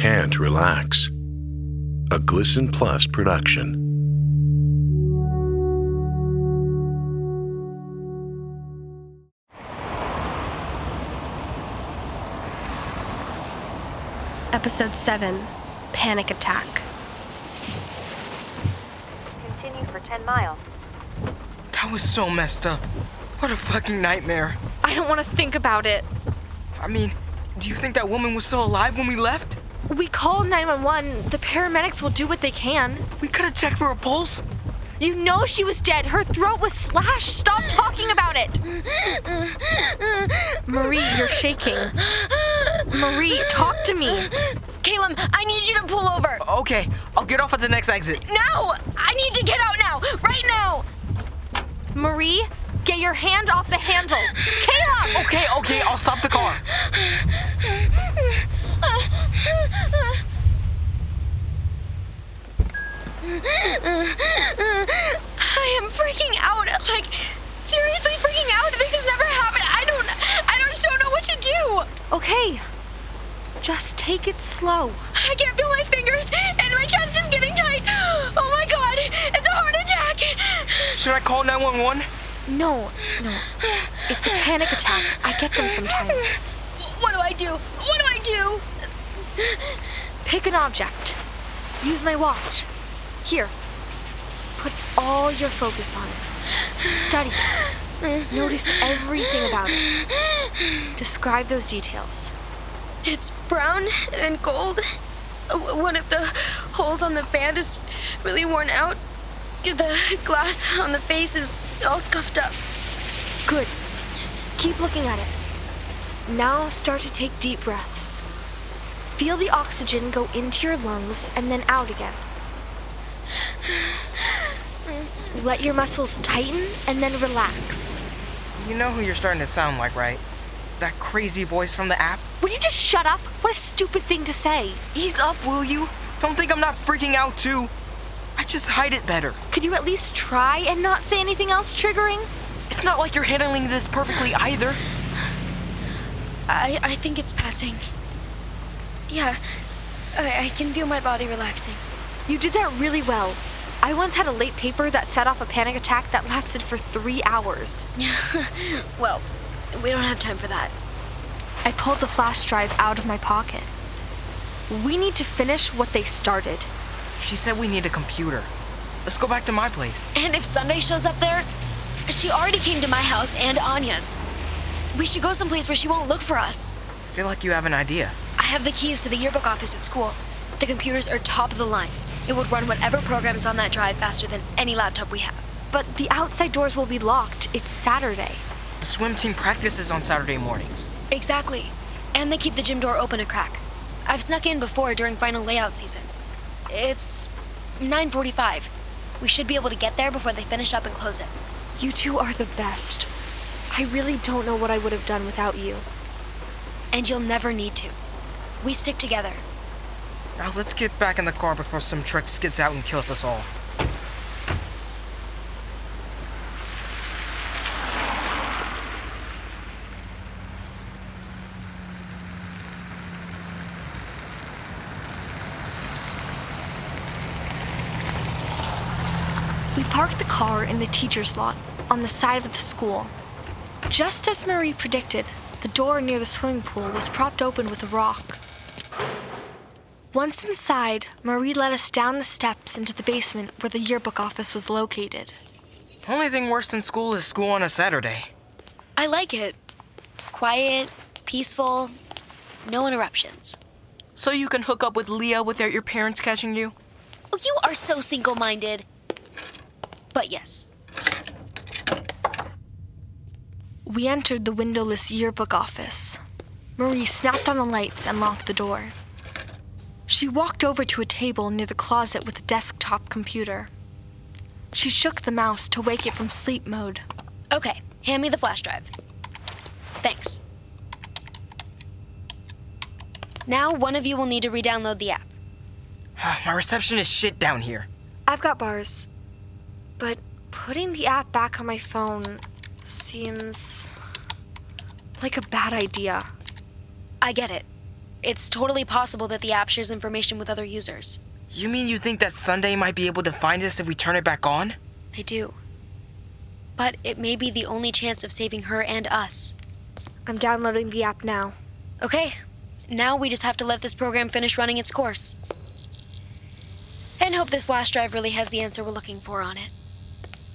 can't relax. A Glisten Plus production. Episode 7 Panic Attack. Continue for 10 miles. That was so messed up. What a fucking nightmare. I don't want to think about it. I mean, do you think that woman was still alive when we left? We called 911. The paramedics will do what they can. We could have checked for a pulse. You know she was dead. Her throat was slashed. Stop talking about it. Marie, you're shaking. Marie, talk to me. Caleb, I need you to pull over. Okay, I'll get off at the next exit. No! I need to get out now! Right now! Marie, get your hand off the handle. Caleb! Okay, okay, I'll stop the car. I am freaking out. Like, seriously freaking out. This has never happened. I don't, I don't, just don't know what to do. Okay. Just take it slow. I can't feel my fingers, and my chest is getting tight. Oh my god, it's a heart attack. Should I call 911? No, no. It's a panic attack. I get them sometimes. What do I do? What do I do? Pick an object. Use my watch. Here. Put all your focus on it. Study it. Notice everything about it. Describe those details. It's brown and gold. One of the holes on the band is really worn out. The glass on the face is all scuffed up. Good. Keep looking at it. Now start to take deep breaths. Feel the oxygen go into your lungs and then out again. Let your muscles tighten and then relax. You know who you're starting to sound like, right? That crazy voice from the app? Would you just shut up? What a stupid thing to say. Ease up, will you? Don't think I'm not freaking out, too. I just hide it better. Could you at least try and not say anything else triggering? It's not like you're handling this perfectly either. I, I think it's passing. Yeah, I, I can feel my body relaxing. You did that really well. I once had a late paper that set off a panic attack that lasted for three hours. well, we don't have time for that. I pulled the flash drive out of my pocket. We need to finish what they started. She said we need a computer. Let's go back to my place. And if Sunday shows up there, she already came to my house and Anya's. We should go someplace where she won't look for us. I feel like you have an idea. I have the keys to the yearbook office at school. The computers are top of the line. It would run whatever program's on that drive faster than any laptop we have. But the outside doors will be locked. It's Saturday. The swim team practices on Saturday mornings. Exactly. And they keep the gym door open a crack. I've snuck in before during final layout season. It's 9:45. We should be able to get there before they finish up and close it. You two are the best. I really don't know what I would have done without you. And you'll never need to. We stick together. Now let's get back in the car before some trick skids out and kills us all. We parked the car in the teacher's lot on the side of the school. Just as Marie predicted, the door near the swimming pool was propped open with a rock. Once inside, Marie led us down the steps into the basement where the yearbook office was located. Only thing worse than school is school on a Saturday. I like it. Quiet, peaceful, no interruptions. So you can hook up with Leah without your parents catching you? Oh, you are so single minded. But yes, We entered the windowless yearbook office. Marie snapped on the lights and locked the door. She walked over to a table near the closet with a desktop computer. She shook the mouse to wake it from sleep mode. okay, hand me the flash drive. Thanks. Now, one of you will need to re download the app. My reception is shit down here. I've got bars, but putting the app back on my phone seems like a bad idea. I get it. It's totally possible that the app shares information with other users. You mean you think that Sunday might be able to find us if we turn it back on? I do. But it may be the only chance of saving her and us. I'm downloading the app now. Okay, now we just have to let this program finish running its course. And hope this last drive really has the answer we're looking for on it.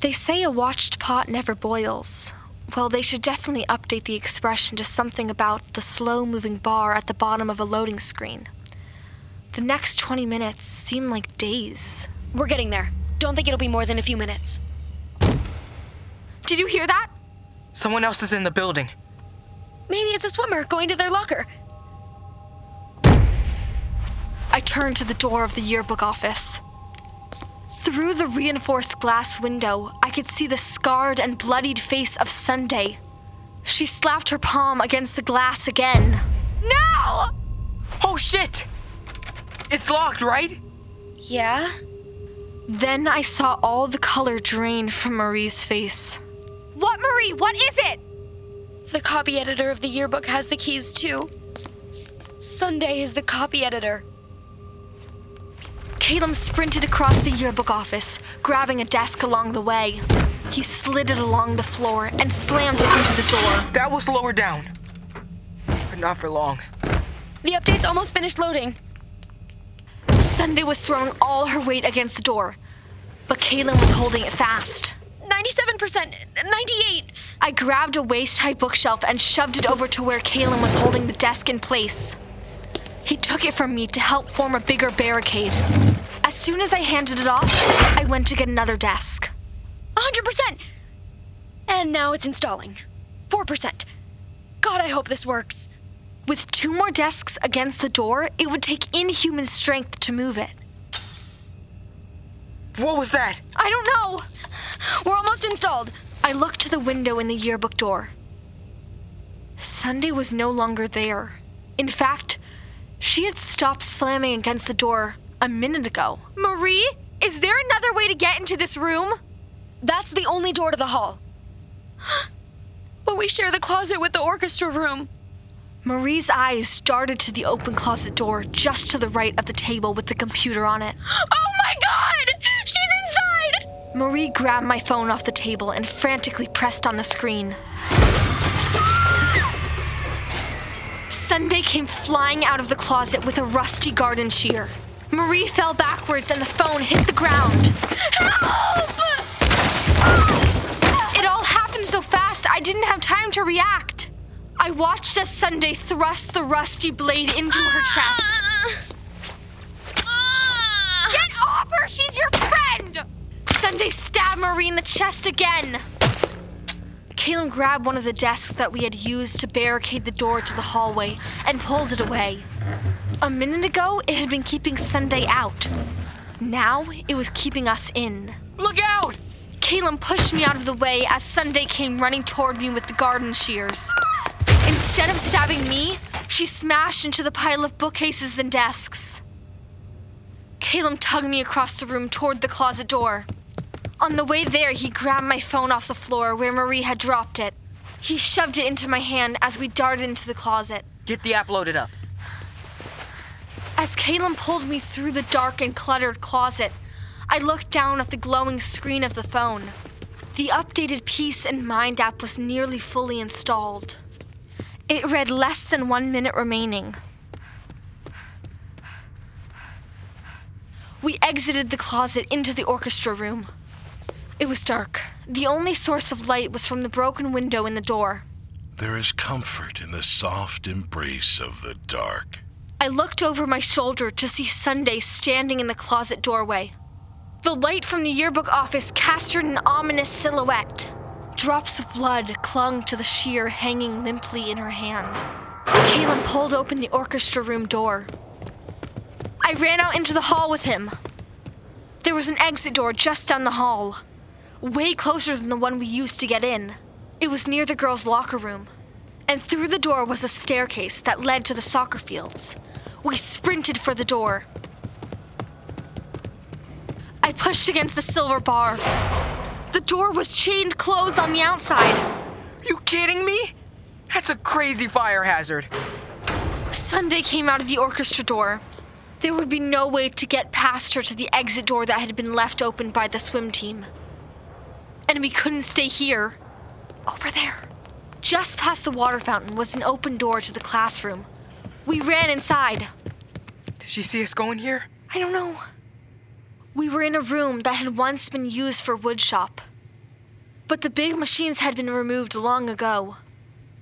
They say a watched pot never boils. Well, they should definitely update the expression to something about the slow moving bar at the bottom of a loading screen. The next 20 minutes seem like days. We're getting there. Don't think it'll be more than a few minutes. Did you hear that? Someone else is in the building. Maybe it's a swimmer going to their locker. I turned to the door of the yearbook office. Through the reinforced glass window, I could see the scarred and bloodied face of Sunday. She slapped her palm against the glass again. No! Oh shit! It's locked, right? Yeah? Then I saw all the color drain from Marie's face. What, Marie? What is it? The copy editor of the yearbook has the keys too. Sunday is the copy editor. Caleb sprinted across the yearbook office, grabbing a desk along the way. He slid it along the floor and slammed it into the door. That was lower down. But not for long. The update's almost finished loading. Sunday was throwing all her weight against the door, but Caleb was holding it fast. 97%, 98. I grabbed a waist high bookshelf and shoved it over to where Caleb was holding the desk in place. He took it from me to help form a bigger barricade. As soon as I handed it off, I went to get another desk. 100%. And now it's installing. 4%. God, I hope this works. With two more desks against the door, it would take inhuman strength to move it. What was that? I don't know. We're almost installed. I looked to the window in the yearbook door. Sunday was no longer there. In fact, she had stopped slamming against the door a minute ago. Marie, is there another way to get into this room? That's the only door to the hall. but we share the closet with the orchestra room. Marie's eyes darted to the open closet door just to the right of the table with the computer on it. Oh my god! She's inside! Marie grabbed my phone off the table and frantically pressed on the screen. Sunday came flying out of the closet with a rusty garden shear. Marie fell backwards and the phone hit the ground. Help! It all happened so fast, I didn't have time to react. I watched as Sunday thrust the rusty blade into her chest. Get off her! She's your friend! Sunday stabbed Marie in the chest again. Caleb grabbed one of the desks that we had used to barricade the door to the hallway and pulled it away. A minute ago, it had been keeping Sunday out. Now, it was keeping us in. Look out! Caleb pushed me out of the way as Sunday came running toward me with the garden shears. Instead of stabbing me, she smashed into the pile of bookcases and desks. Caleb tugged me across the room toward the closet door. On the way there, he grabbed my phone off the floor where Marie had dropped it. He shoved it into my hand as we darted into the closet. Get the app loaded up. As Caleb pulled me through the dark and cluttered closet, I looked down at the glowing screen of the phone. The updated Peace and Mind app was nearly fully installed. It read less than one minute remaining. We exited the closet into the orchestra room. It was dark. The only source of light was from the broken window in the door. There is comfort in the soft embrace of the dark. I looked over my shoulder to see Sunday standing in the closet doorway. The light from the yearbook office cast her an ominous silhouette. Drops of blood clung to the shear hanging limply in her hand. Caleb pulled open the orchestra room door. I ran out into the hall with him. There was an exit door just down the hall, way closer than the one we used to get in. It was near the girls' locker room, and through the door was a staircase that led to the soccer fields. We sprinted for the door. I pushed against the silver bar. The door was chained closed on the outside. You kidding me? That's a crazy fire hazard. Sunday came out of the orchestra door. There would be no way to get past her to the exit door that had been left open by the swim team. And we couldn't stay here. Over there. Just past the water fountain was an open door to the classroom. We ran inside. Did she see us going here? I don't know. We were in a room that had once been used for woodshop. But the big machines had been removed long ago.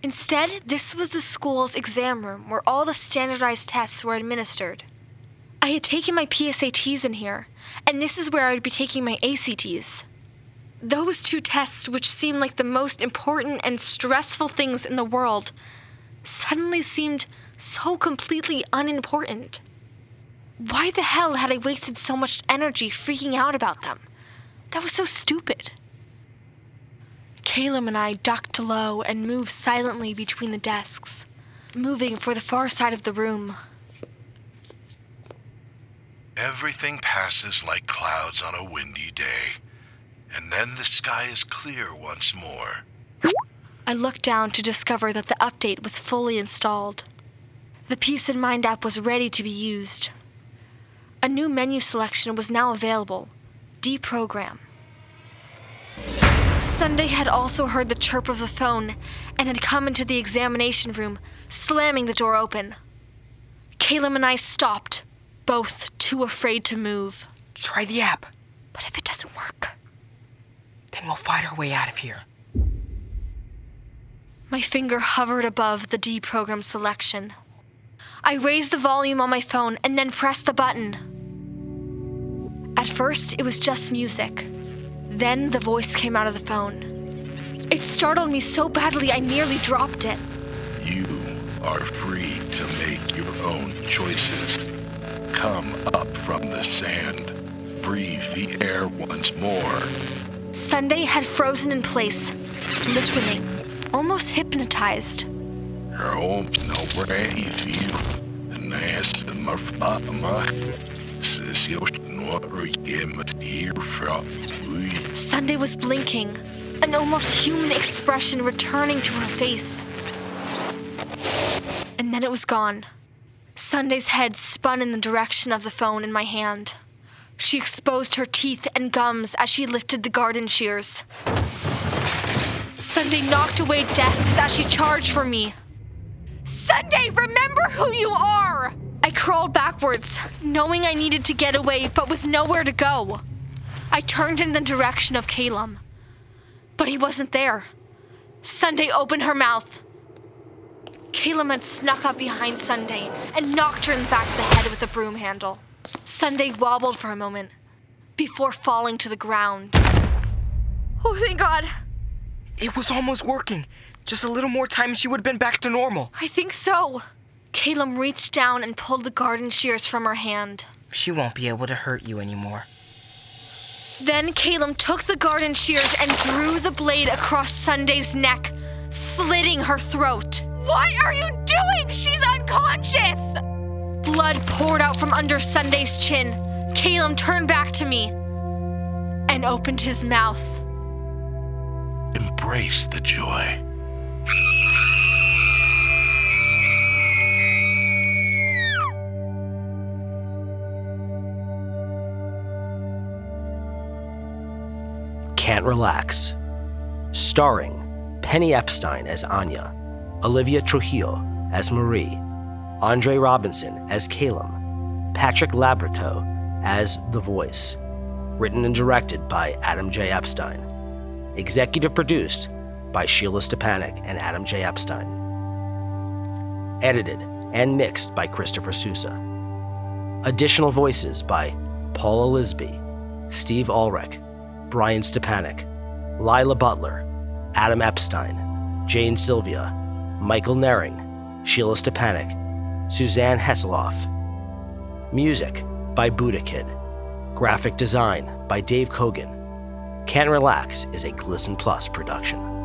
Instead, this was the school's exam room where all the standardized tests were administered. I had taken my PSATs in here, and this is where I would be taking my ACTs. Those two tests, which seemed like the most important and stressful things in the world, suddenly seemed so completely unimportant. Why the hell had I wasted so much energy freaking out about them? That was so stupid. Caleb and I ducked low and moved silently between the desks, moving for the far side of the room. Everything passes like clouds on a windy day, and then the sky is clear once more. I looked down to discover that the update was fully installed. The Peace in Mind app was ready to be used. A new menu selection was now available Deprogram. Sunday had also heard the chirp of the phone and had come into the examination room, slamming the door open. Caleb and I stopped, both too afraid to move. Try the app. But if it doesn't work, Then we'll fight our way out of here. my finger hovered above the deprogram selection. I raised the volume on my phone and then pressed the button. At first, it was just music. Then the voice came out of the phone. It startled me so badly I nearly dropped it. You are free to make your own choices. Come up from the sand. Breathe the air once more. Sunday had frozen in place, listening, almost hypnotized. Her home's no brave you. Näs marfama. Sessions nor gemas here from we. Sunday was blinking, an almost human expression returning to her face. And then it was gone. Sunday's head spun in the direction of the phone in my hand. She exposed her teeth and gums as she lifted the garden shears. Sunday knocked away desks as she charged for me. Sunday, remember who you are! I crawled backwards, knowing I needed to get away, but with nowhere to go. I turned in the direction of Calum, but he wasn't there. Sunday opened her mouth. Calum had snuck up behind Sunday and knocked her in the back of the head with a broom handle. Sunday wobbled for a moment before falling to the ground. Oh, thank God. It was almost working. Just a little more time and she would have been back to normal. I think so. Calum reached down and pulled the garden shears from her hand. She won't be able to hurt you anymore. Then Calum took the garden shears and drew the blade across Sunday's neck, slitting her throat. What are you doing? She's unconscious! Blood poured out from under Sunday's chin. Calum turned back to me and opened his mouth. Embrace the joy. Can't Relax. Starring Penny Epstein as Anya, Olivia Trujillo as Marie, Andre Robinson as Calum, Patrick Labrato as The Voice. Written and directed by Adam J. Epstein. Executive produced by Sheila Stepanek and Adam J. Epstein. Edited and mixed by Christopher Sousa. Additional voices by Paula Lisby, Steve Ulrich, Brian Stepanek, Lila Butler, Adam Epstein, Jane Sylvia, Michael Nering, Sheila Stepanek, Suzanne Hesseloff. Music by Buddha Kid. Graphic design by Dave Kogan. Can't Relax is a Glisten Plus production.